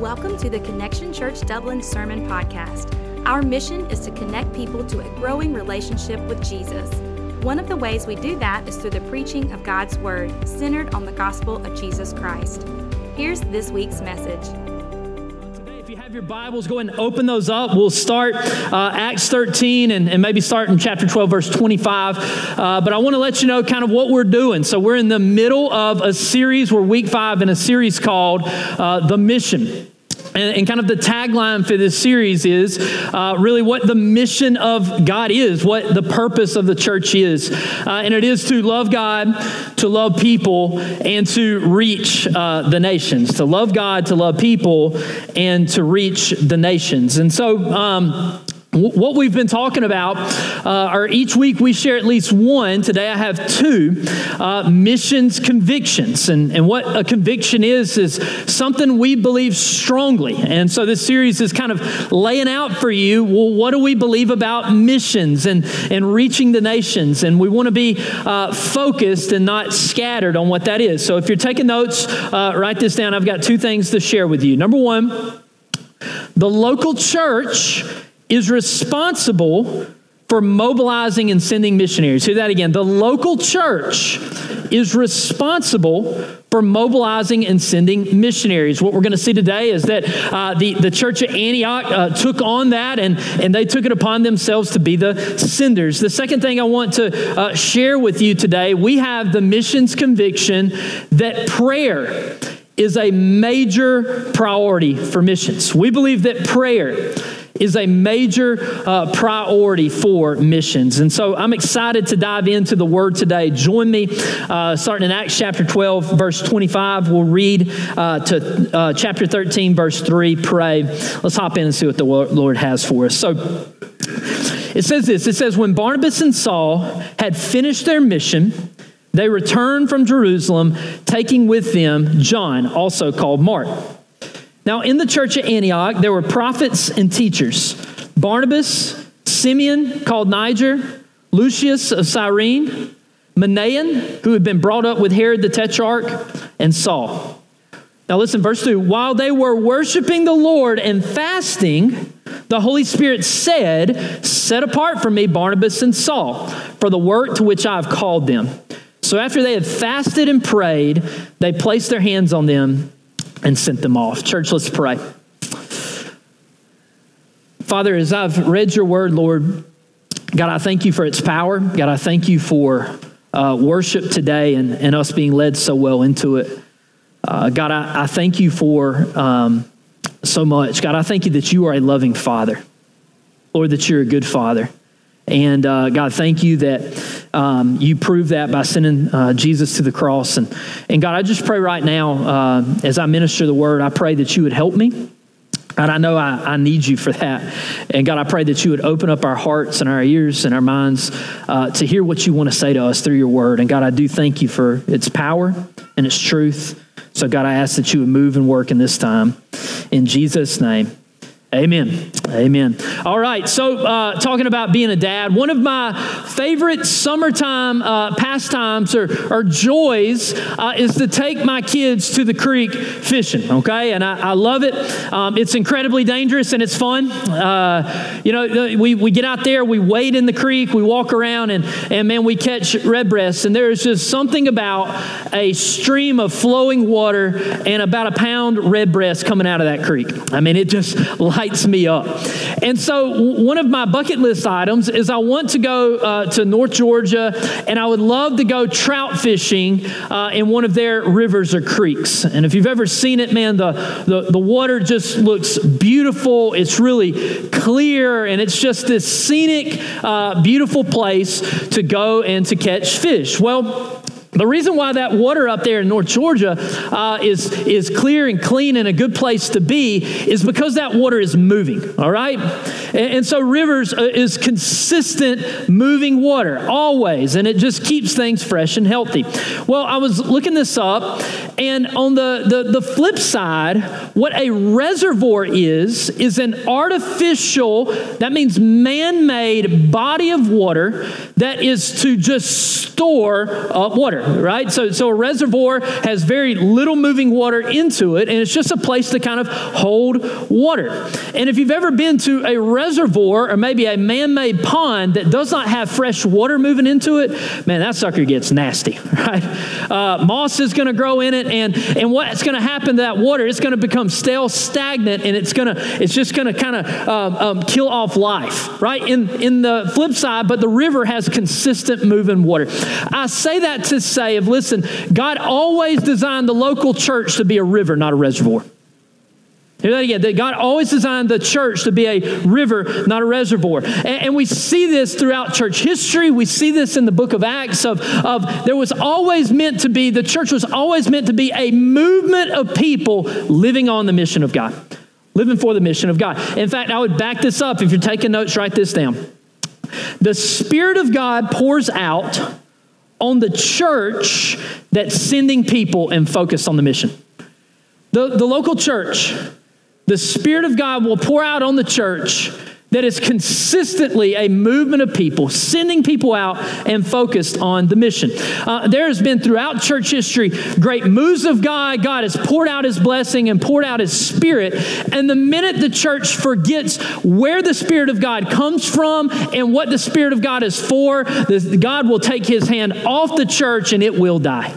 Welcome to the Connection Church Dublin Sermon Podcast. Our mission is to connect people to a growing relationship with Jesus. One of the ways we do that is through the preaching of God's Word, centered on the gospel of Jesus Christ. Here's this week's message. If you have your Bibles, go ahead and open those up. We'll start uh, Acts 13 and, and, maybe start in chapter 12, verse 25. Uh, but I want to let you know kind of what we're doing. So, we're in the middle of a series, we're week five in a series called uh, The Mission. And, and, kind of the tagline for this series is uh, really what the mission of God is, what the purpose of the church is. Uh, and it is to love God, to love people, and to reach uh, the nations. To love God, to love people, and to reach the nations. And so, um, what we've been talking about uh, are each week we share at least one. Today I have two uh, missions convictions. And, and what a conviction is, is something we believe strongly. And so this series is kind of laying out for you well, what do we believe about missions and, and reaching the nations? And we want to be uh, focused and not scattered on what that is. So if you're taking notes, uh, write this down. I've got two things to share with you. Number one, the local church is responsible for mobilizing and sending missionaries. Hear that again. The local church is responsible for mobilizing and sending missionaries. What we're going to see today is that uh, the, the church at Antioch uh, took on that and, and they took it upon themselves to be the senders. The second thing I want to uh, share with you today we have the missions conviction that prayer is a major priority for missions. We believe that prayer is a major uh, priority for missions. And so I'm excited to dive into the word today. Join me uh, starting in Acts chapter 12, verse 25. We'll read uh, to uh, chapter 13, verse 3. Pray. Let's hop in and see what the Lord has for us. So it says this it says, When Barnabas and Saul had finished their mission, they returned from Jerusalem, taking with them John, also called Mark. Now, in the church at Antioch, there were prophets and teachers Barnabas, Simeon, called Niger, Lucius of Cyrene, Manaen, who had been brought up with Herod the Tetrarch, and Saul. Now, listen, verse 2 While they were worshiping the Lord and fasting, the Holy Spirit said, Set apart for me Barnabas and Saul for the work to which I have called them. So after they had fasted and prayed, they placed their hands on them and sent them off. Church, let's pray. Father, as I've read your word, Lord, God, I thank you for its power. God, I thank you for uh, worship today and, and us being led so well into it. Uh, God, I, I, thank you for um, so much. God, I thank you that you are a loving father. Lord, that you're a good father. And uh, God, thank you that um, you prove that by sending uh, Jesus to the cross. And, and God, I just pray right now, uh, as I minister the word, I pray that you would help me. And I know I, I, need you for that. And God, I pray that you would open up our hearts and our ears and our minds uh, to hear what you want to say to us through your word. And God, I do thank you for its power and its truth. So, God, I ask that you would move and work in this time. In Jesus' name, Amen. Amen. All right. So, uh, talking about being a dad, one of my favorite summertime uh, pastimes or, or joys uh, is to take my kids to the creek fishing. Okay. And I, I love it. Um, it's incredibly dangerous and it's fun. Uh, you know, we, we get out there, we wade in the creek, we walk around, and, and man, we catch redbreasts. And there is just something about a stream of flowing water and about a pound redbreast coming out of that creek. I mean, it just lights me up. And so, one of my bucket list items is I want to go uh, to North Georgia and I would love to go trout fishing uh, in one of their rivers or creeks. And if you've ever seen it, man, the, the, the water just looks beautiful. It's really clear and it's just this scenic, uh, beautiful place to go and to catch fish. Well, the reason why that water up there in North Georgia uh, is, is clear and clean and a good place to be is because that water is moving, all right? And, and so rivers uh, is consistent moving water, always, and it just keeps things fresh and healthy. Well, I was looking this up, and on the, the, the flip side, what a reservoir is, is an artificial, that means man made body of water that is to just store uh, water right? So, so a reservoir has very little moving water into it, and it's just a place to kind of hold water. And if you've ever been to a reservoir or maybe a man made pond that does not have fresh water moving into it, man, that sucker gets nasty, right? Uh, moss is going to grow in it, and, and what's going to happen to that water? It's going to become stale, stagnant, and it's to it's just going to kind of um, um, kill off life, right? In, in the flip side, but the river has consistent moving water. I say that to say, of listen, God always designed the local church to be a river, not a reservoir. Hear that again. That God always designed the church to be a river, not a reservoir. And, and, we see this throughout church history. We see this in the book of Acts of, of there was always meant to be, the church was always meant to be a movement of people living on the mission of God, living for the mission of God. In fact, I would back this up. If you're taking notes, write this down. The Spirit of God pours out on the church that's sending people and focused on the mission. The, the local church, the Spirit of God will pour out on the church that is consistently a movement of people, sending people out and focused on the mission. Uh, there has been throughout church history great moves of God. God has poured out his blessing and poured out his spirit. And the minute the church forgets where the Spirit of God comes from and what the Spirit of God is for, God will take his hand off the church and it will die.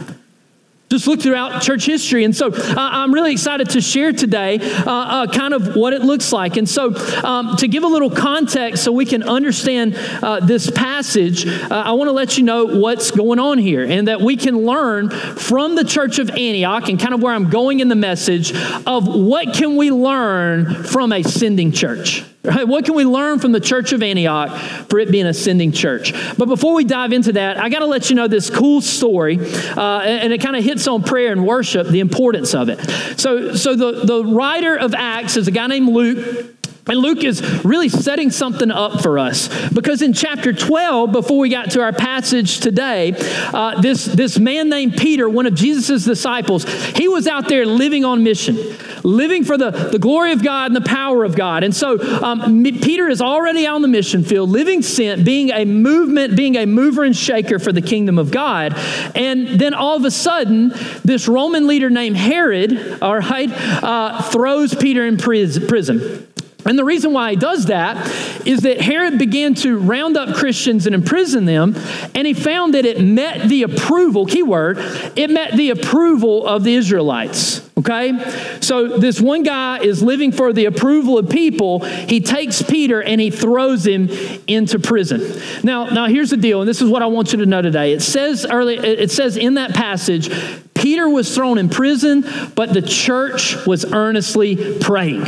Just look throughout church history. And so uh, I'm really excited to share today uh, uh, kind of what it looks like. And so, um, to give a little context so we can understand uh, this passage, uh, I want to let you know what's going on here and that we can learn from the church of Antioch and kind of where I'm going in the message of what can we learn from a sending church. Right? What can we learn from the church of Antioch for it being a sending church? But before we dive into that, I got to let you know this cool story, uh, and it kind of hits on prayer and worship, the importance of it. So, so the, the writer of Acts is a guy named Luke. And Luke is really setting something up for us because in chapter 12, before we got to our passage today, uh, this, this man named Peter, one of Jesus' disciples, he was out there living on mission, living for the, the glory of God and the power of God. And so um, Peter is already on the mission field, living sent, being a movement, being a mover and shaker for the kingdom of God. And then all of a sudden, this Roman leader named Herod, all right, uh, throws Peter in prison. And the reason why he does that is that Herod began to round up Christians and imprison them, and he found that it met the approval, keyword, it met the approval of the Israelites. Okay? So this one guy is living for the approval of people. He takes Peter and he throws him into prison. Now, now here's the deal, and this is what I want you to know today. It says early, it says in that passage, Peter was thrown in prison, but the church was earnestly praying.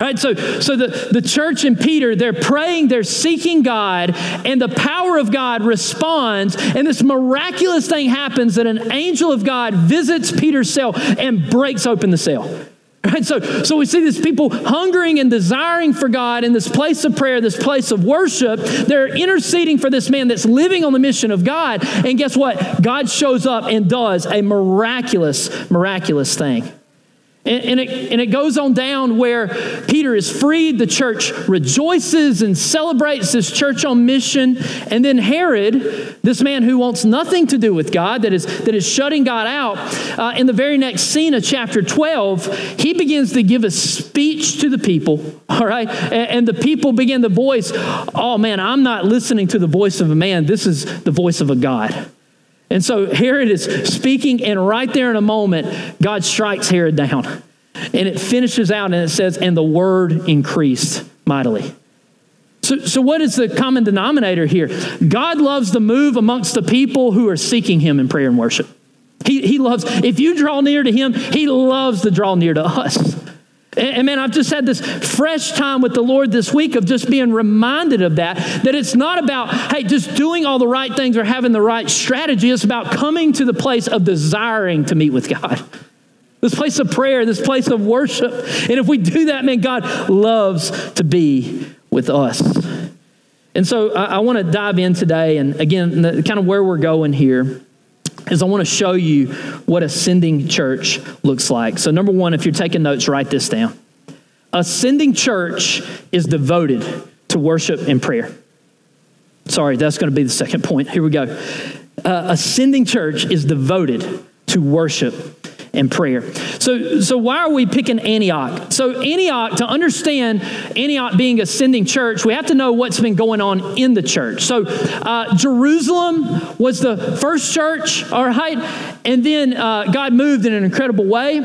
Right, so, so the, the church and Peter, they're praying, they're seeking God, and the power of God responds, and this miraculous thing happens that an angel of God visits Peter's cell and breaks open the cell. Right? So, so we see these people hungering and desiring for God in this place of prayer, this place of worship. They're interceding for this man that's living on the mission of God. And guess what? God shows up and does a miraculous, miraculous thing. And, and, it, and it goes on down where Peter is freed, the church rejoices and celebrates this church on mission. And then Herod, this man who wants nothing to do with God, that is, that is shutting God out, uh, in the very next scene of chapter 12, he begins to give a speech to the people, all right? And, and the people begin to voice, oh man, I'm not listening to the voice of a man, this is the voice of a God. And so Herod is speaking, and right there in a moment, God strikes Herod down. And it finishes out and it says, and the word increased mightily. So, so, what is the common denominator here? God loves to move amongst the people who are seeking Him in prayer and worship. He, he loves, if you draw near to Him, He loves to draw near to us. And man, I've just had this fresh time with the Lord this week of just being reminded of that. That it's not about, hey, just doing all the right things or having the right strategy. It's about coming to the place of desiring to meet with God. This place of prayer, this place of worship. And if we do that, man, God loves to be with us. And so I, I want to dive in today. And again, the, kind of where we're going here is I want to show you what ascending church looks like. So, number one, if you're taking notes, write this down. Ascending church is devoted to worship and prayer. Sorry, that's going to be the second point. Here we go. uh, ascending church is devoted to worship and prayer. So, so why are we picking Antioch? So, Antioch, to understand Antioch being a sending church, we have to know what's been going on in the church. So, uh, Jerusalem was the first church, all right? And then uh, God moved in an incredible way.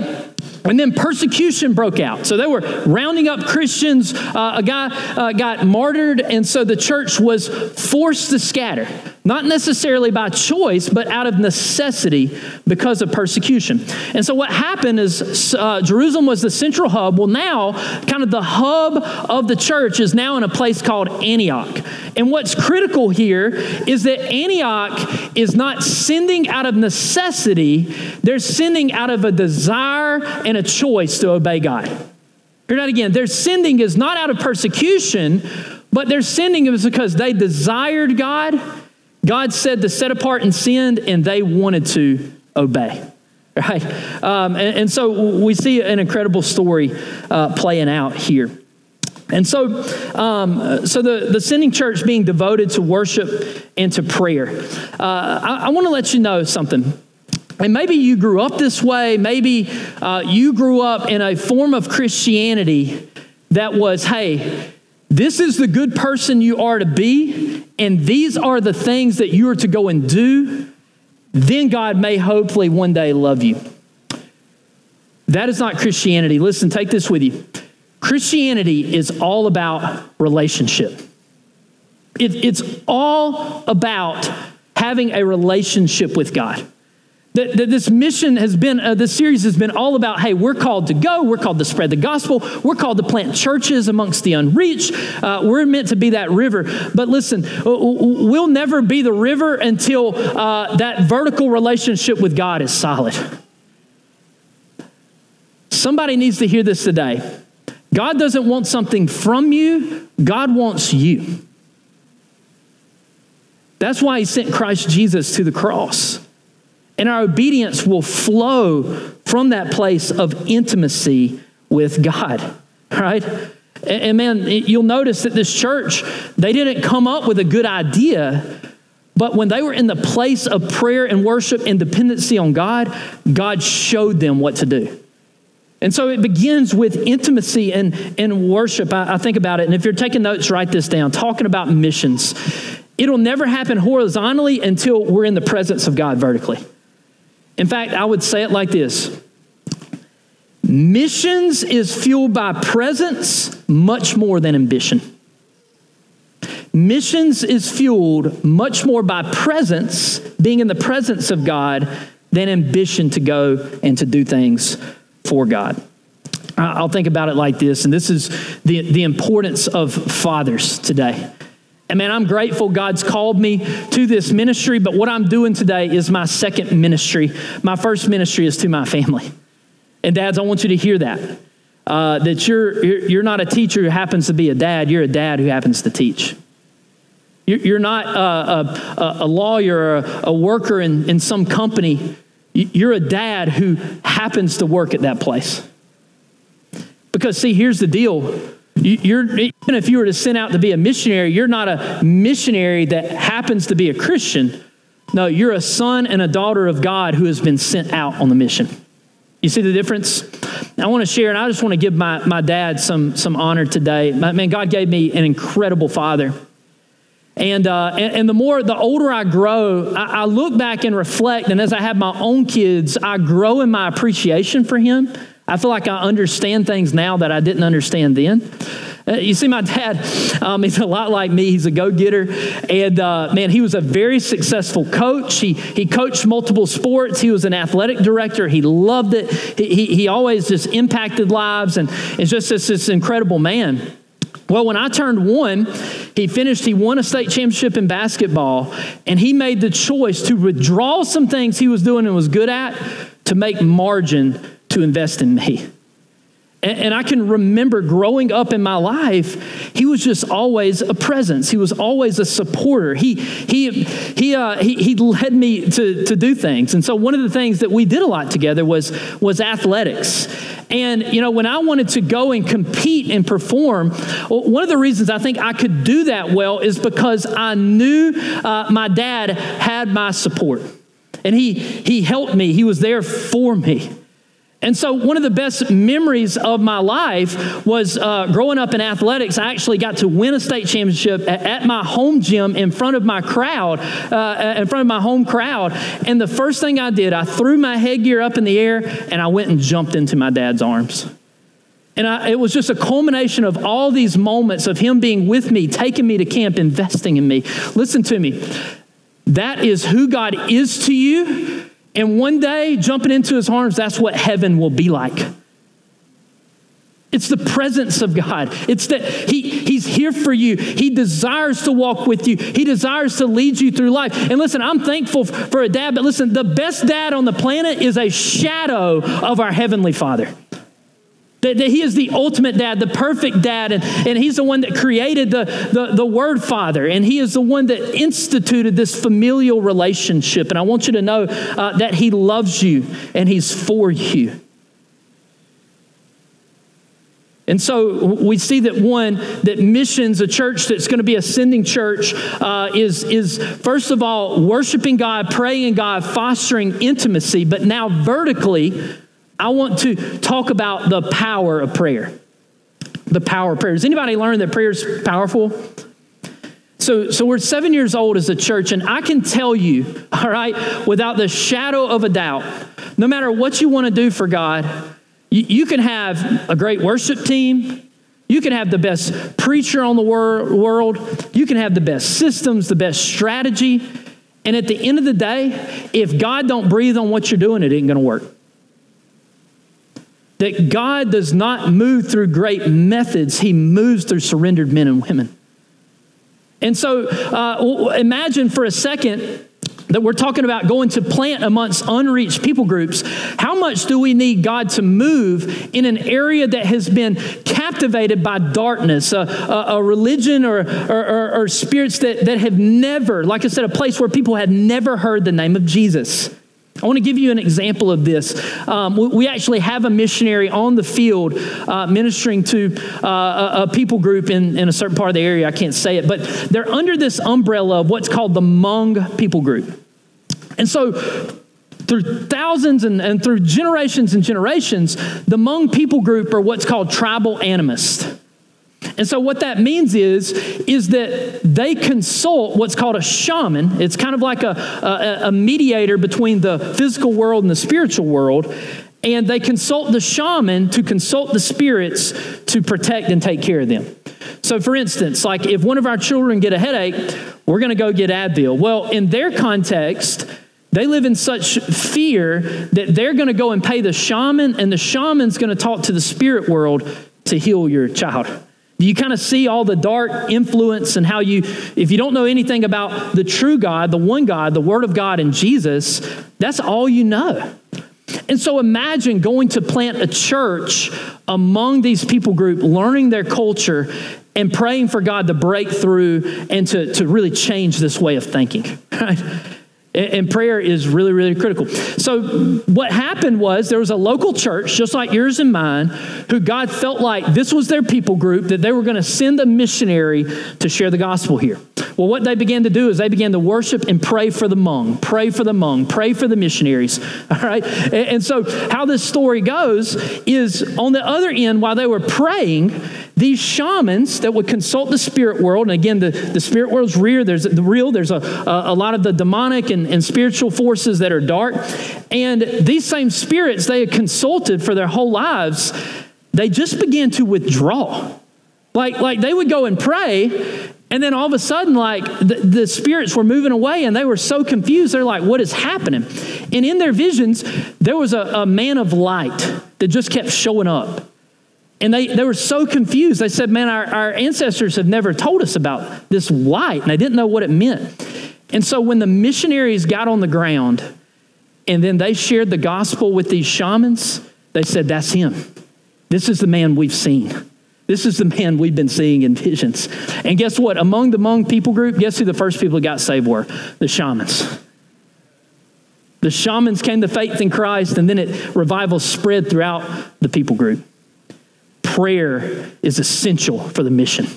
And then persecution broke out. So they were rounding up Christians. Uh, a guy uh, got martyred, and so the church was forced to scatter not necessarily by choice, but out of necessity because of persecution. And so what happened is uh, Jerusalem was the central hub. Well, now, kind of the hub of the church is now in a place called Antioch. And what's critical here is that Antioch is not sending out of necessity, they're sending out of a desire and a choice to obey God. Hear that again. Their sending is not out of persecution, but their sending is because they desired God God said to set apart and send, and they wanted to obey. Right? Um, and, and, so we see an incredible story uh, playing out here. And so, um, so the, the sending church being devoted to worship and to prayer. Uh, I, I want to let you know something. And maybe you grew up this way. Maybe uh, you grew up in a form of Christianity that was, hey, this is the good person you are to be, and these are the things that you are to go and do, then God may hopefully one day love you. That is not Christianity. Listen, take this with you. Christianity is all about relationship. It, it's all about having a relationship with God. That, that this mission has been, uh, this series has been all about hey, we're called to go, we're called to spread the gospel, we're called to plant churches amongst the unreached, uh, we're meant to be that river. But listen, we'll never be the river until uh, that vertical relationship with God is solid. Somebody needs to hear this today. God doesn't want something from you, God wants you. That's why he sent Christ Jesus to the cross. And our obedience will flow from that place of intimacy with God, right? And man, you'll notice that this church, they didn't come up with a good idea, but when they were in the place of prayer and worship and dependency on God, God showed them what to do. And so it begins with intimacy and, and worship. I, I think about it, and if you're taking notes, write this down. Talking about missions, it'll never happen horizontally until we're in the presence of God vertically. In fact, I would say it like this Missions is fueled by presence much more than ambition. Missions is fueled much more by presence, being in the presence of God, than ambition to go and to do things for God. I'll think about it like this, and this is the, the importance of fathers today. And man, I'm grateful God's called me to this ministry, but what I'm doing today is my second ministry. My first ministry is to my family. And dads, I want you to hear that. Uh, that you're, you're not a teacher who happens to be a dad, you're a dad who happens to teach. You're not a, a, a lawyer or a worker in, in some company. You're a dad who happens to work at that place. Because, see, here's the deal you're, even if you were to send out to be a missionary, you're not a missionary that happens to be a Christian. No, you're a son and a daughter of God who has been sent out on the mission. You see the difference? I want to share, and I just want to give my, my dad some, some honor today. Man, God gave me an incredible father. And, uh, and, and, the more, the older I grow, I, I look back and reflect. And as I have my own kids, I grow in my appreciation for him. I feel like I understand things now that I didn't understand then. Uh, you see, my dad, um, he's a lot like me. He's a go getter. And uh, man, he was a very successful coach. He, he coached multiple sports. He was an athletic director. He loved it. He, he, he always just impacted lives and is just this, this incredible man. Well, when I turned one, he finished, he won a state championship in basketball, and he made the choice to withdraw some things he was doing and was good at to make margin to invest in me. And, I can remember growing up in my life, he was just always a presence. He was always a supporter. He, he, he, uh, he, he led me to, to do things. And so one of the things that we did a lot together was, was athletics. And, you know, when I wanted to go and compete and perform, one of the reasons I think I could do that well is because I knew uh, my dad had my support. And he, he helped me, he was there for me. And so, one of the best memories of my life was uh, growing up in athletics. I actually got to win a state championship at, at my home gym in front of my crowd, uh, in front of my home crowd. And the first thing I did, I threw my headgear up in the air and I went and jumped into my dad's arms. And I, it was just a culmination of all these moments of him being with me, taking me to camp, investing in me. Listen to me. That is who God is to you and one day, jumping into his arms, that's what heaven will be like. It's the presence of God. It's that he, He's here for you. He desires to walk with you. He desires to lead you through life. And listen, I'm thankful for a dad, but listen, the best dad on the planet is a shadow of our Heavenly Father. That, that, he is the ultimate dad, the perfect dad, and, and he's the one that created the, the, the word father, and he is the one that instituted this familial relationship. And I want you to know uh, that he loves you and he's for you. And so we see that one, that missions, a church that's going to be ascending church, uh, is, is first of all worshiping God, praying God, fostering intimacy, but now vertically, I want to talk about the power of prayer. The power of prayer. Does anybody learn that prayer is powerful? So, so we're seven years old as a church, and I can tell you, all right, without the shadow of a doubt, no matter what you want to do for God, you, you can have a great worship team, you can have the best preacher on the wor- world, you can have the best systems, the best strategy, and at the end of the day, if God don't breathe on what you're doing, it ain't going to work that God does not move through great methods, He moves through surrendered men and women. And so uh, imagine for a second that we're talking about going to plant amongst unreached people groups. How much do we need God to move in an area that has been captivated by darkness, a, a, a religion or, or, or, or spirits that, that have never, like I said, a place where people had never heard the name of Jesus? I want to give you an example of this. Um, we, we, actually have a missionary on the field uh, ministering to uh, a, a, people group in, in a certain part of the area. I can't say it, but they're under this umbrella of what's called the Hmong people group. And so, through thousands and, and through generations and generations, the Hmong people group are what's called tribal animists. And so what that means is, is that they consult what's called a shaman. It's kind of like a, a, a mediator between the physical world and the spiritual world. And they consult the shaman to consult the spirits to protect and take care of them. So, for instance, like if one of our children get a headache, we're going to go get Advil. Well, in their context, they live in such fear that they're going to go and pay the shaman, and the shaman's going to talk to the spirit world to heal your child. You kind of see all the dark influence and how you, if you don't know anything about the true God, the one God, the Word of God, and Jesus, that's all you know. And so imagine going to plant a church among these people group, learning their culture, and praying for God to break through and to, to really change this way of thinking. Right? And prayer is really, really critical. So, what happened was there was a local church, just like yours and mine, who God felt like this was their people group, that they were going to send a missionary to share the gospel here. Well, what they began to do is they began to worship and pray for the Hmong, pray for the Hmong, pray for the missionaries. All right. And so, how this story goes is on the other end, while they were praying, these shamans that would consult the spirit world, and again, the, the spirit world's real, there's the real, there's a, a, a lot of the demonic and, and spiritual forces that are dark. And these same spirits they had consulted for their whole lives, they just began to withdraw. Like, like they would go and pray, and then all of a sudden, like the, the, spirits were moving away and they were so confused. They're like, what is happening? And in their visions, there was a, a man of light that just kept showing up. And they, they were so confused. They said, Man, our, our ancestors have never told us about this light, and they didn't know what it meant. And so when the missionaries got on the ground and then they shared the gospel with these shamans, they said, That's him. This is the man we've seen. This is the man we've been seeing in visions. And guess what? Among the Hmong people group, guess who the first people that got saved were? The shamans. The shamans came to faith in Christ, and then it revival spread throughout the people group. Prayer is essential for the mission.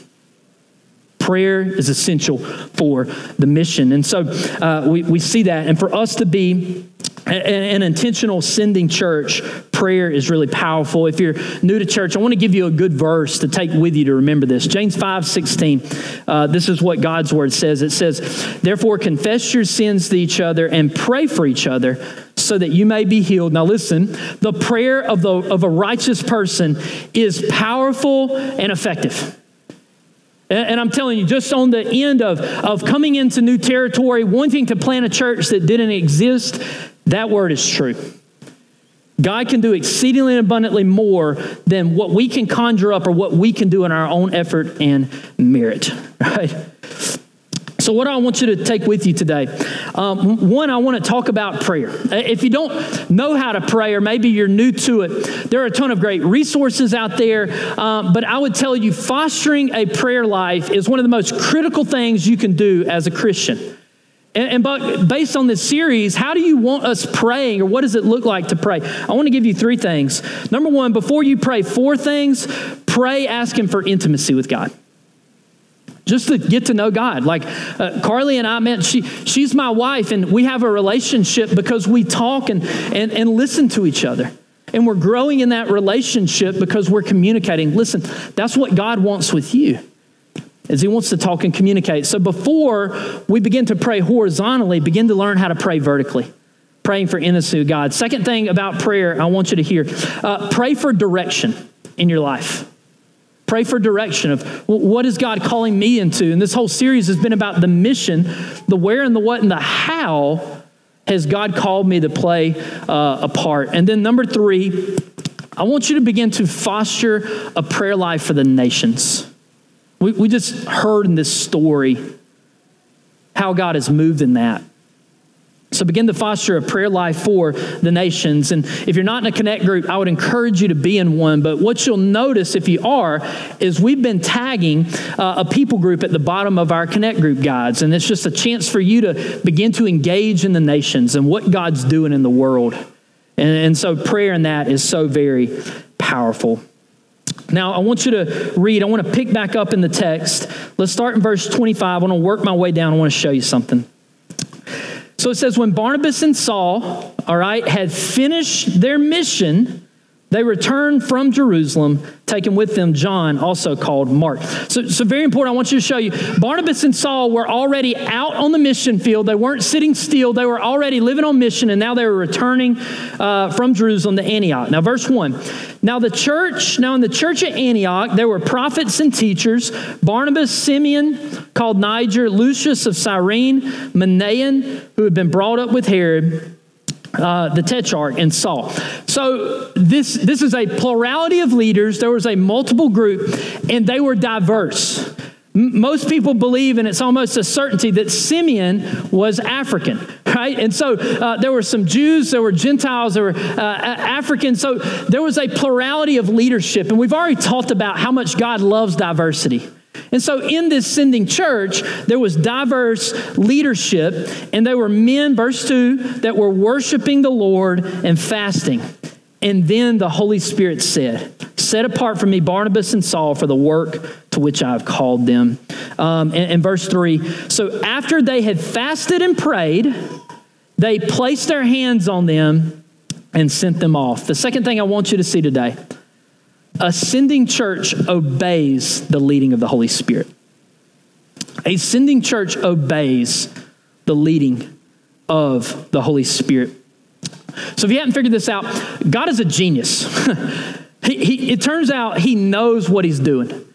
Prayer is essential for the mission. And so uh, we, we see that. And for us to be an intentional sending church, prayer is really powerful. If you're new to church, I want to give you a good verse to take with you to remember this. James 5 16. Uh, this is what God's word says. It says, Therefore, confess your sins to each other and pray for each other so that you may be healed. Now, listen, the prayer of, the, of a righteous person is powerful and effective. And I'm telling you, just on the end of, of coming into new territory, wanting to plant a church that didn't exist, that word is true. God can do exceedingly abundantly more than what we can conjure up or what we can do in our own effort and merit, right? So, what I want you to take with you today, um, one, I want to talk about prayer. If you don't know how to pray, or maybe you're new to it, there are a ton of great resources out there. Um, but I would tell you, fostering a prayer life is one of the most critical things you can do as a Christian. And, and but based on this series, how do you want us praying, or what does it look like to pray? I want to give you three things. Number one, before you pray four things, pray asking for intimacy with God just to get to know God. Like uh, Carly and I met, she, she's my wife, and we have a relationship because we talk and, and, and listen to each other. And we're growing in that relationship because we're communicating. Listen, that's what God wants with you. Is he wants to talk and communicate. So before we begin to pray horizontally, begin to learn how to pray vertically praying for with God. Second thing about prayer, I want you to hear uh, pray for direction in your life. Pray for direction of what is God calling me into? And this whole series has been about the mission, the where and the what and the how has God called me to play uh, a part. And then number three, I want you to begin to foster a prayer life for the nations. We, we just heard in this story how God has moved in that. So begin to foster a prayer life for the nations. And if you're not in a connect group, I would encourage you to be in one. But what you'll notice if you are is we've been tagging uh, a people group at the bottom of our connect group guides. And it's just a chance for you to begin to engage in the nations and what God's doing in the world. And, and so prayer in that is so very powerful. Now, I want you to read, I want to pick back up in the text. Let's start in verse 25. I want to work my way down. I want to show you something. So it says, when Barnabas and Saul, all right, had finished their mission, they returned from Jerusalem, taking with them John, also called Mark. So, so, very important. I want you to show you Barnabas and Saul were already out on the mission field. They weren't sitting still. They were already living on mission, and now they were returning uh, from Jerusalem to Antioch. Now, verse 1. Now, the church, now in the church at Antioch, there were prophets and teachers Barnabas, Simeon, called Niger, Lucius of Cyrene, Manaen, who had been brought up with Herod uh, the tetrarch and Saul. So this this is a plurality of leaders. There was a multiple group, and they were diverse. Most people believe, and it's almost a certainty, that Simeon was African, right? And so uh, there were some Jews, there were Gentiles, there were uh, Africans. So there was a plurality of leadership, and we've already talked about how much God loves diversity. And so in this sending church, there was diverse leadership, and there were men, verse 2, that were worshiping the Lord and fasting. And then the Holy Spirit said, Set apart for me Barnabas and Saul for the work to which I have called them. Um, and, and verse 3 So after they had fasted and prayed, they placed their hands on them and sent them off. The second thing I want you to see today a sending church obeys the leading of the Holy Spirit. A sending church obeys the leading of the Holy Spirit. So, if you haven't figured this out, God is a genius. he, he, it turns out He knows what He's doing.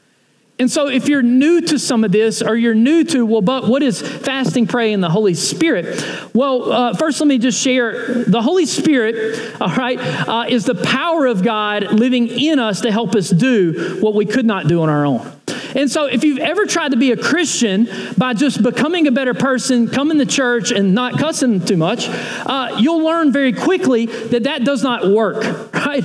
And so, if you're new to some of this, or you're new to, well, but what is fasting, praying, and the Holy Spirit? Well, uh, first, let me just share the Holy Spirit, all right, uh, is the power of God living in us to help us do what we could not do on our own. And so, if you've ever tried to be a Christian by just becoming a better person, coming to church, and not cussing too much, uh, you'll learn very quickly that that does not work, right?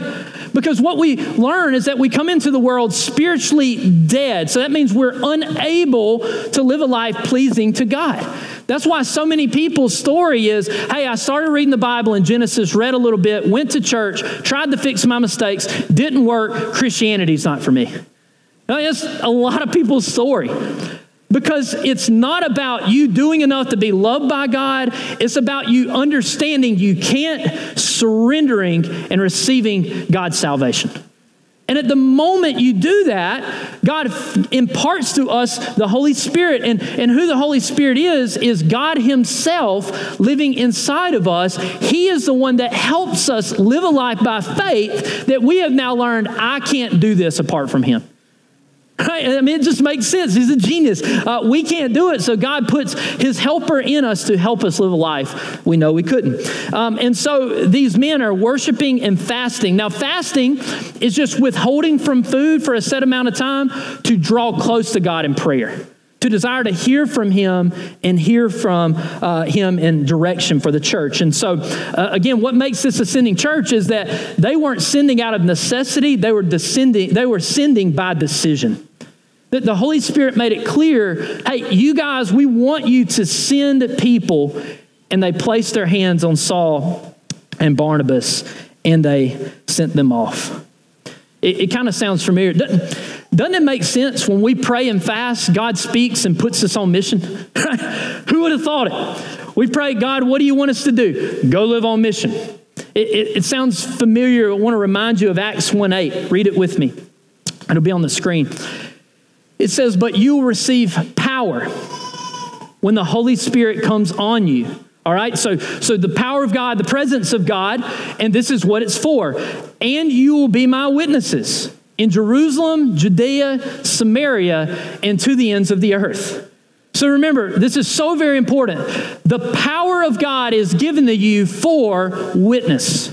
Because what we learn is that we come into the world spiritually dead. So that means we're unable to live a life pleasing to God. That's why so many people's story is hey, I started reading the Bible in Genesis, read a little bit, went to church, tried to fix my mistakes, didn't work. Christianity's not for me. That's a lot of people's story. Because it's not about you doing enough to be loved by God. It's about you understanding you can't, surrendering and receiving God's salvation. And at the moment you do that, God imparts to us the Holy Spirit. And, and who the Holy Spirit is, is God Himself living inside of us. He is the one that helps us live a life by faith that we have now learned I can't do this apart from Him. Right? I mean, it just makes sense. He's a genius. Uh, we can't do it, so God puts His helper in us to help us live a life we know we couldn't. Um, and so these men are worshiping and fasting. Now, fasting is just withholding from food for a set amount of time to draw close to God in prayer to desire to hear from him and hear from uh, him in direction for the church. And so, uh, again, what makes this ascending church is that they weren't sending out of necessity; they were descending. They were sending by decision. That the Holy Spirit made it clear hey, you guys, we want you to send people. And they placed their hands on Saul and Barnabas and they sent them off. It, it kind of sounds familiar. Doesn't, doesn't it make sense when we pray and fast, God speaks and puts us on mission? Who would have thought it? We pray, God, what do you want us to do? Go live on mission. It, it, it sounds familiar. I want to remind you of Acts 1 8. Read it with me, it'll be on the screen. It says, But you will receive power when the Holy Spirit comes on you. All right, so, so the power of God, the presence of God, and this is what it's for. And you will be my witnesses in Jerusalem, Judea, Samaria, and to the ends of the earth. So remember, this is so very important. The power of God is given to you for witness.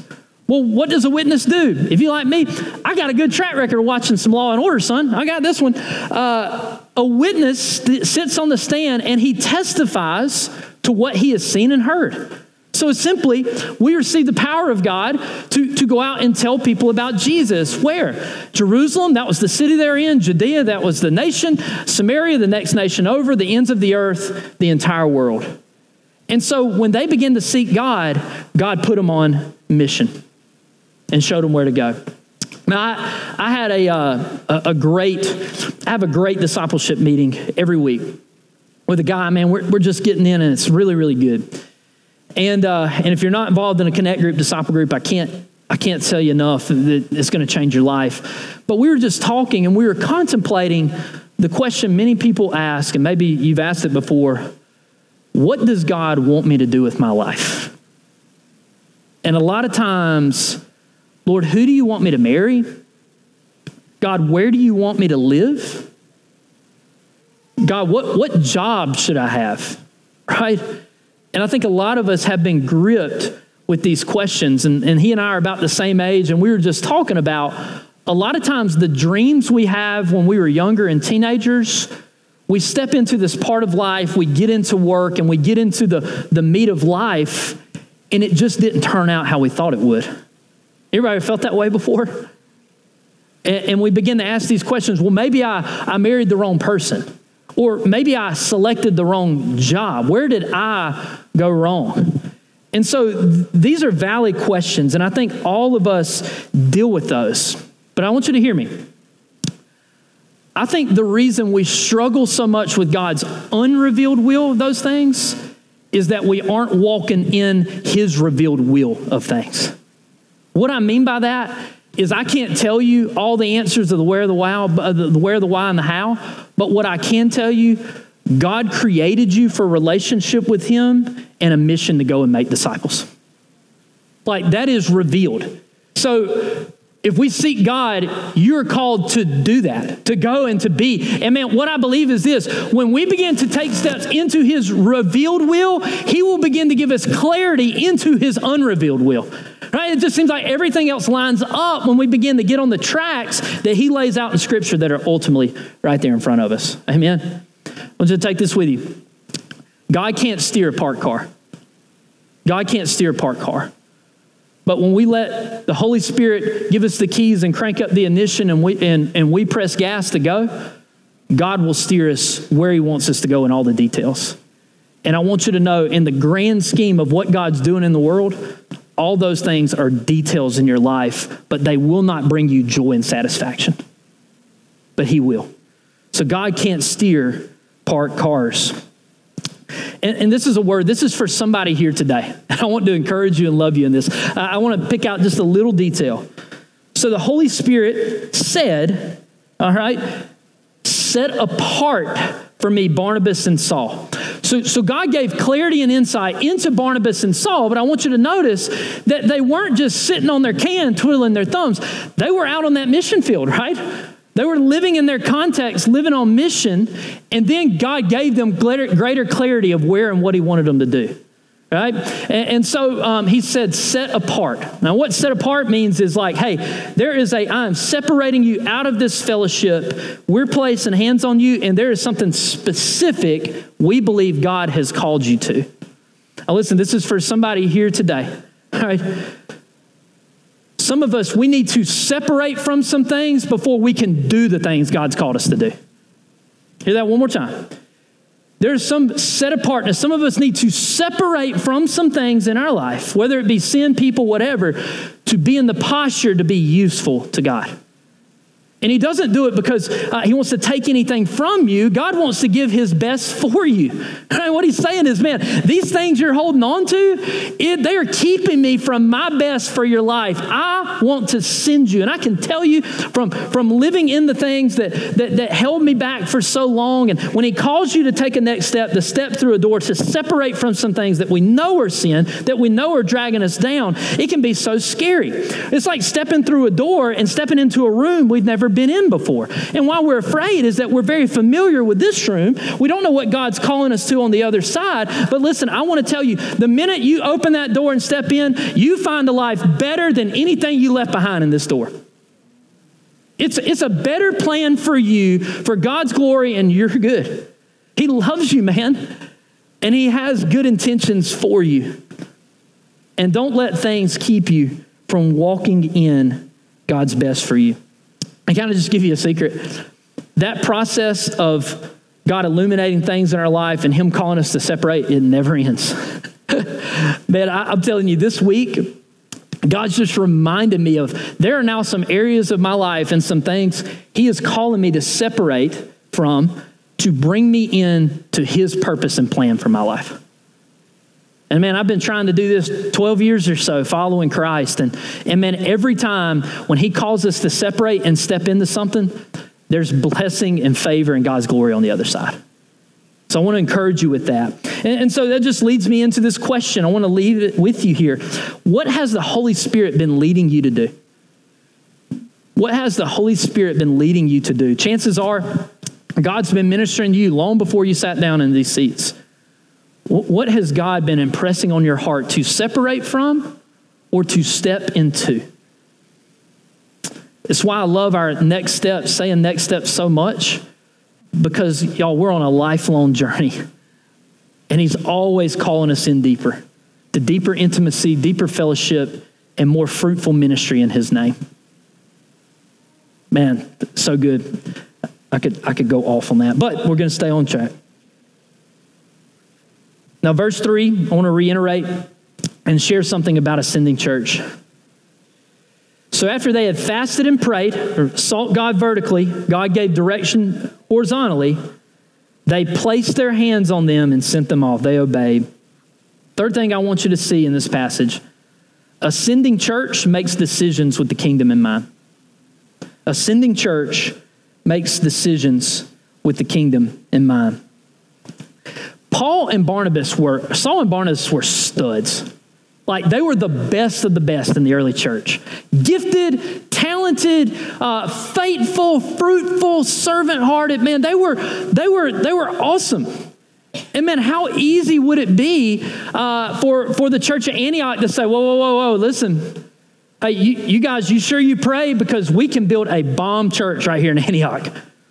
Well, what does a witness do? If you like me, I got a good track record watching some Law and Order, son. I got this one. Uh, a witness sits on the stand and he testifies to what he has seen and heard. So simply, we receive the power of God to, to go out and tell people about Jesus. Where? Jerusalem, that was the city they're in. Judea, that was the nation. Samaria, the next nation over. The ends of the earth, the entire world. And so when they begin to seek God, God put them on mission and showed them where to go. Now, I, I had a, uh, a, great, I have a great discipleship meeting every week with a guy, man, we're, we're just getting in and it's really, really good. And, uh, and if you're not involved in a connect group, disciple group, I can't, I can't tell you enough that it's going to change your life. But we were just talking and we were contemplating the question many people ask, and maybe you've asked it before what does God want me to do with my life? And a lot of times, Lord, who do you want me to marry? God, where do you want me to live? God, what, what job should I have? Right? And I think a lot of us have been gripped with these questions. And, and he and I are about the same age. And we were just talking about a lot of times the dreams we have when we were younger and teenagers, we step into this part of life, we get into work, and we get into the, the meat of life, and it just didn't turn out how we thought it would. Everybody felt that way before? And, and we begin to ask these questions well, maybe I, I married the wrong person. Or maybe I selected the wrong job. Where did I go wrong? And so th- these are valid questions, and I think all of us deal with those. But I want you to hear me. I think the reason we struggle so much with God's unrevealed will of those things is that we aren't walking in His revealed will of things. What I mean by that is I can't tell you all the answers of the where, the why, the where, the why, and the how. But what I can tell you, God created you for relationship with Him and a mission to go and make disciples. Like that is revealed. So if we seek God, you're called to do that, to go and to be. And man, what I believe is this when we begin to take steps into His revealed will, He will begin to give us clarity into His unrevealed will. Right? It just seems like everything else lines up when we begin to get on the tracks that He lays out in Scripture that are ultimately right there in front of us. Amen. I want you to take this with you. God can't steer a parked car. God can't steer a parked car. But when we let the Holy Spirit give us the keys and crank up the ignition and we, and, and we press gas to go, God will steer us where He wants us to go in all the details. And I want you to know, in the grand scheme of what God's doing in the world, all those things are details in your life, but they will not bring you joy and satisfaction. But He will. So God can't steer parked cars. And, and, this is a word, this is for somebody here today. And I want to encourage you and love you in this. I want to pick out just a little detail. So the Holy Spirit said, all right, set apart for me Barnabas and Saul. So, so God gave clarity and insight into Barnabas and Saul, but I want you to notice that they weren't just sitting on their can twiddling their thumbs. They were out on that mission field, right? They were living in their context, living on mission, and then God gave them greater, clarity of where and what He wanted them to do right? And, and so um, he said, set apart. Now, what set apart means is like, hey, there is a, I'm separating you out of this fellowship. We're placing hands on you, and there is something specific we believe God has called you to. Now, listen, this is for somebody here today, all right? Some of us, we need to separate from some things before we can do the things God's called us to do. Hear that one more time. There's some set apartness. Some of us need to separate from some things in our life, whether it be sin, people, whatever, to be in the posture to be useful to God. And he doesn't do it because uh, he wants to take anything from you. God wants to give his best for you. And what he's saying is, man, these things you're holding on to, it, they are keeping me from my best for your life. I want to send you. And I can tell you from, from living in the things that, that, that held me back for so long. And when he calls you to take a next step, to step through a door, to separate from some things that we know are sin, that we know are dragging us down, it can be so scary. It's like stepping through a door and stepping into a room we've never been in before. And why we're afraid is that we're very familiar with this room. We don't know what God's calling us to on the other side. But listen, I want to tell you the minute you open that door and step in, you find a life better than anything you left behind in this door. It's, it's a better plan for you, for God's glory, and you're good. He loves you, man, and He has good intentions for you. And don't let things keep you from walking in God's best for you. I kind of just give you a secret. That process of God illuminating things in our life and Him calling us to separate, it never ends. Man, I, I'm telling you, this week, God's just reminded me of there are now some areas of my life and some things He is calling me to separate from to bring me in to His purpose and plan for my life. And man, I've been trying to do this 12 years or so, following Christ. And, and man, every time when He calls us to separate and step into something, there's blessing and favor and God's glory on the other side. So I want to encourage you with that. And, and so that just leads me into this question. I want to leave it with you here. What has the Holy Spirit been leading you to do? What has the Holy Spirit been leading you to do? Chances are, God's been ministering to you long before you sat down in these seats. What has God been impressing on your heart to separate from or to step into? It's why I love our next step, saying next step so much, because y'all, we're on a lifelong journey. And He's always calling us in deeper to deeper intimacy, deeper fellowship, and more fruitful ministry in His name. Man, so good. I could, I could go off on that, but we're going to stay on track. Now, verse 3, I want to reiterate and share something about ascending church. So, after they had fasted and prayed, or sought God vertically, God gave direction horizontally, they placed their hands on them and sent them off. They obeyed. Third thing I want you to see in this passage ascending church makes decisions with the kingdom in mind. Ascending church makes decisions with the kingdom in mind. Paul and Barnabas were, Saul and Barnabas were studs. Like they were the best of the best in the early church. Gifted, talented, uh, faithful, fruitful, servant-hearted. Man, they were, they were, they were awesome. And man, how easy would it be uh, for, for the church of Antioch to say, whoa, whoa, whoa, whoa, listen. Hey, you, you guys, you sure you pray? Because we can build a bomb church right here in Antioch.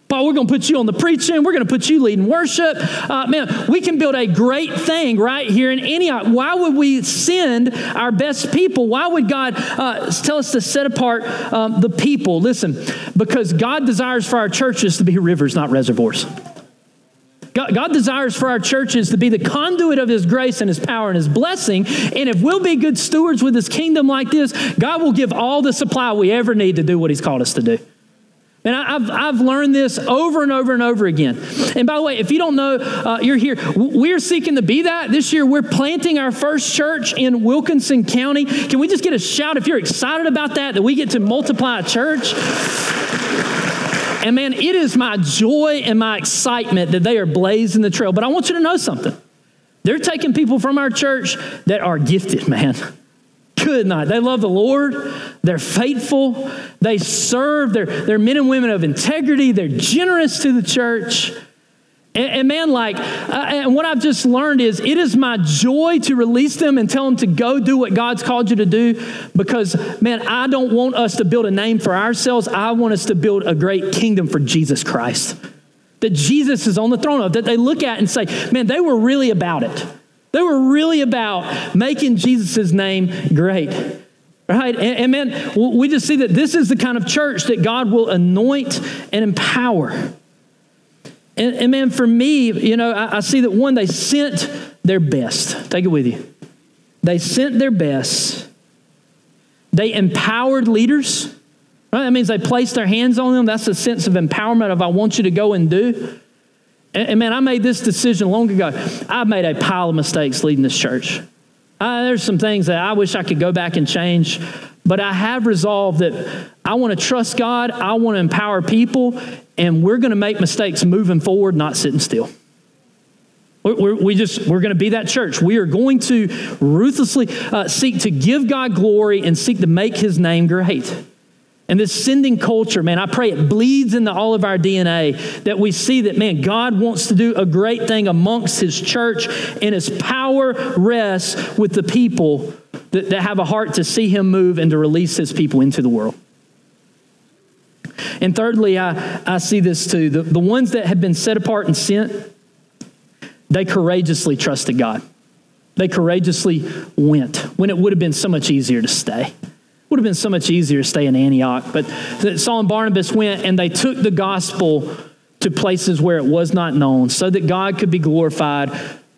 Paul, we're going to put you on the preaching. We're going to put you leading worship. Uh, man, we can build a great thing right here in Antioch. Why would we send our best people? Why would God uh, tell us to set apart um, the people? Listen, because God desires for our churches to be rivers, not reservoirs. God, God, desires for our churches to be the conduit of His grace and His power and His blessing. And if we'll be good stewards with His kingdom like this, God will give all the supply we ever need to do what He's called us to do. And I've, I've learned this over and over and over again. And by the way, if you don't know, uh, you're here. We're seeking to be that. This year, we're planting our first church in Wilkinson County. Can we just get a shout if you're excited about that, that we get to multiply a church? And man, it is my joy and my excitement that they are blazing the trail. But I want you to know something. They're taking people from our church that are gifted, man. Good night. They love the Lord. They're faithful. They serve. They're, they're men and women of integrity. They're generous to the church. And, and man, like, uh, and what I've just learned is it is my joy to release them and tell them to go do what God's called you to do because, man, I don't want us to build a name for ourselves. I want us to build a great kingdom for Jesus Christ. That Jesus is on the throne of, that they look at and say, man, they were really about it. They were really about making Jesus' name great. Right? And, and, man, we just see that this is the kind of church that God will anoint and empower. And, and man, for me, you know, I, I see that one, they sent their best. Take it with you. They sent their best. They empowered leaders. Right? That means they placed their hands on them. That's a sense of empowerment of I want you to go and do. And, and man, I made this decision long ago. I've made a pile of mistakes leading this church. Uh, there's some things that I wish I could go back and change, but I have resolved that I want to trust God, I want to empower people, and we're going to make mistakes moving forward, not sitting still. We're, we just we're going to be that church. We are going to ruthlessly uh, seek to give God glory and seek to make His name great. And this sending culture, man, I pray it bleeds into all of our DNA that we see that, man, God wants to do a great thing amongst His church, and His power rests with the people that, that have a heart to see Him move and to release His people into the world. And thirdly, I, I see this too. The, the ones that have been set apart and sent, they courageously trusted God. They courageously went when it would have been so much easier to stay. Would have been so much easier to stay in Antioch. But Saul and Barnabas went and they took the gospel to places where it was not known so that God could be glorified.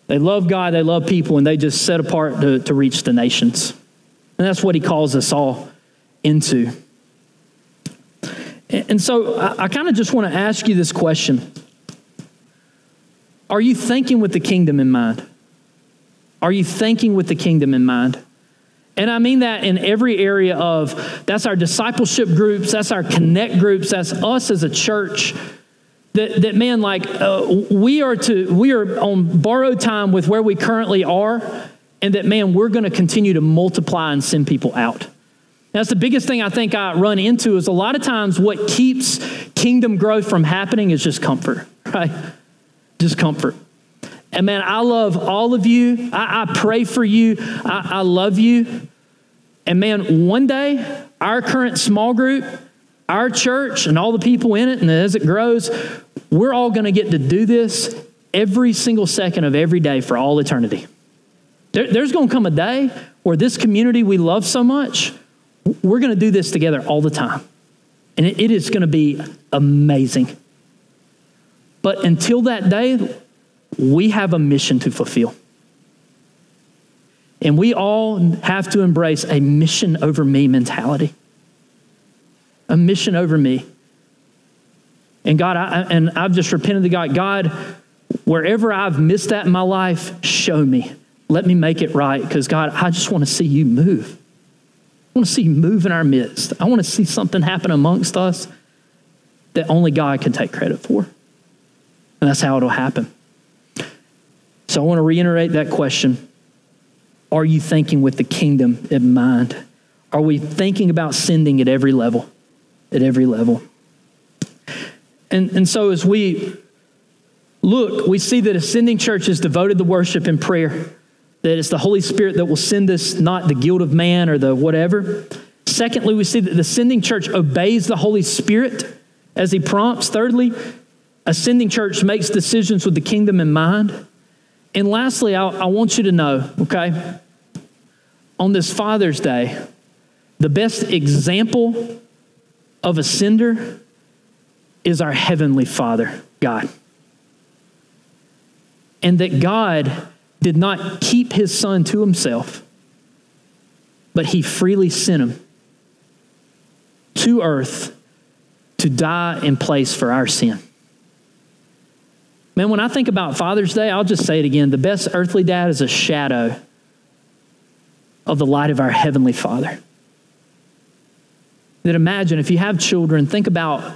They love God, they love people, and they just set apart to, to reach the nations. And that's what he calls us all into. And so I, I kind of just want to ask you this question Are you thinking with the kingdom in mind? Are you thinking with the kingdom in mind? And I mean that in every area of that's our discipleship groups, that's our connect groups, that's us as a church. That, that man, like uh, we are to we are on borrowed time with where we currently are, and that man, we're going to continue to multiply and send people out. That's the biggest thing I think I run into is a lot of times what keeps kingdom growth from happening is just comfort, right? Just comfort. And man, I love all of you. I, I pray for you. I, I love you. And man, one day, our current small group, our church, and all the people in it, and as it grows, we're all going to get to do this every single second of every day for all eternity. There, there's going to come a day where this community we love so much, we're going to do this together all the time. And it, it is going to be amazing. But until that day, we have a mission to fulfill. And we all have to embrace a mission over me mentality. A mission over me. And God, I, and I've just repented to God. God, wherever I've missed that in my life, show me. Let me make it right. Because God, I just want to see you move. I want to see you move in our midst. I want to see something happen amongst us that only God can take credit for. And that's how it'll happen. So I want to reiterate that question Are you thinking with the kingdom in mind? Are we thinking about sending at every level? At every level. And, and so as we look, we see that ascending church is devoted to worship and prayer, that it's the Holy Spirit that will send us, not the guilt of man or the whatever. Secondly, we see that the sending church obeys the Holy Spirit as he prompts. Thirdly, Ascending Church makes decisions with the kingdom in mind. And lastly, I, I want you to know, okay, on this Father's Day, the best example of a sender is our Heavenly Father, God. And that God did not keep his Son to himself, but he freely sent him to earth to die in place for our sin. Man, when I think about Father's Day, I'll just say it again. The best earthly dad is a shadow of the light of our Heavenly Father. That imagine if you have children, think about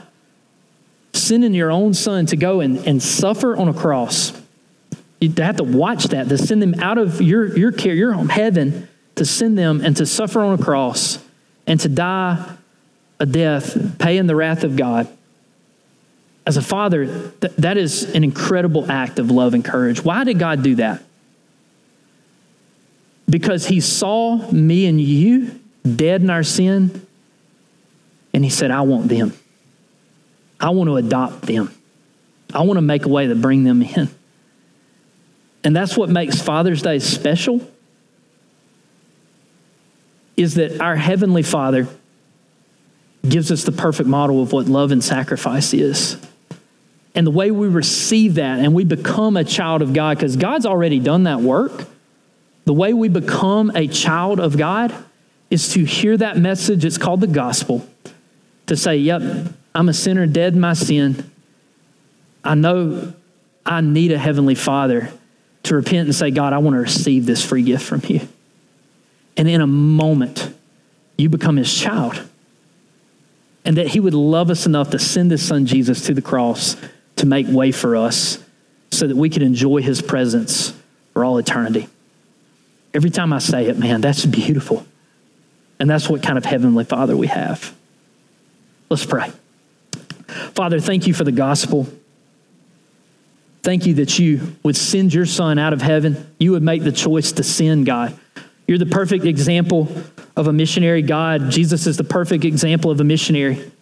sending your own son to go and, and suffer on a cross. You have to watch that, to send them out of your, your care, your home, heaven, to send them and to suffer on a cross and to die a death, paying the wrath of God. As a father, th- that is an incredible act of love and courage. Why did God do that? Because he saw me and you dead in our sin, and he said, I want them. I want to adopt them. I want to make a way to bring them in. And that's what makes Father's Day special is that our heavenly Father gives us the perfect model of what love and sacrifice is. And the way we receive that and we become a child of God, because God's already done that work, the way we become a child of God is to hear that message. It's called the gospel. To say, yep, I'm a sinner, dead in my sin. I know I need a heavenly father to repent and say, God, I want to receive this free gift from you. And in a moment, you become his child and that he would love us enough to send his son Jesus to the cross to make way for us so that we could enjoy his presence for all eternity. Every time I say it, man, that's beautiful. And that's what kind of heavenly father we have. Let's pray. Father, thank you for the gospel. Thank you that you would send your son out of heaven. You would make the choice to send, God. You're the perfect example of a missionary God. Jesus is the perfect example of a missionary.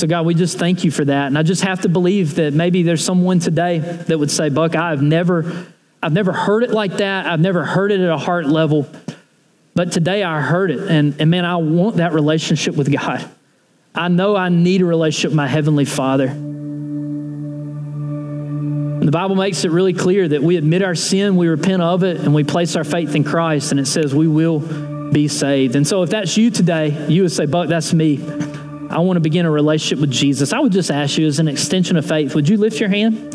So, God, we just thank you for that. And I just have to believe that maybe there's someone today that would say, Buck, I've never, I've never heard it like that. I've never heard it at a heart level. But today I heard it. And, and man, I want that relationship with God. I know I need a relationship with my Heavenly Father. And the Bible makes it really clear that we admit our sin, we repent of it, and we place our faith in Christ, and it says we will be saved. And so if that's you today, you would say, Buck, that's me. I want to begin a relationship with Jesus. I would just ask you as an extension of faith, would you lift your hand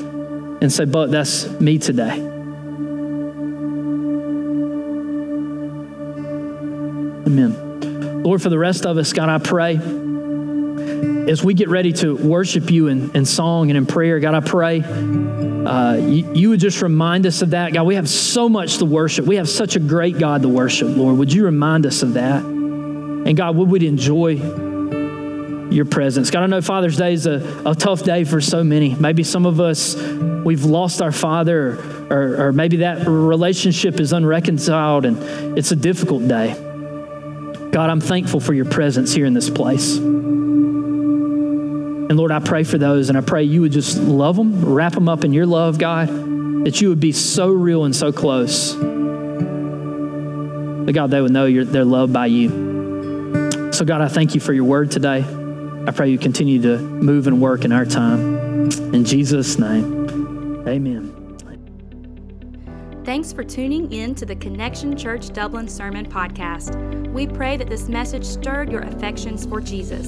and say, Buck, that's me today? Amen. Lord, for the rest of us, God, I pray as we get ready to worship you in, in song and in prayer, God, I pray uh, you, you, would just remind us of that. God, we have so much to worship. We have such a great God to worship, Lord. Would you remind us of that? And God, would we enjoy your presence? God, I know Father's Day is a, a tough day for so many. Maybe some of us, we've lost our father, or, or, maybe that relationship is unreconciled and it's a difficult day. God, I'm thankful for your presence here in this place. And Lord, I pray for those, and I pray you would just love them, wrap them up in your love, God, that you would be so real and so close. That God, they would know they're loved by you. So, God, I thank you for your word today. I pray you continue to move and work in our time. In Jesus' name, amen. Thanks for tuning in to the Connection Church Dublin Sermon Podcast. We pray that this message stirred your affections for Jesus.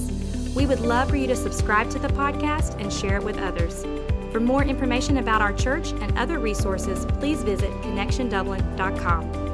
We would love for you to subscribe to the podcast and share it with others. For more information about our church and other resources, please visit connectiondublin.com.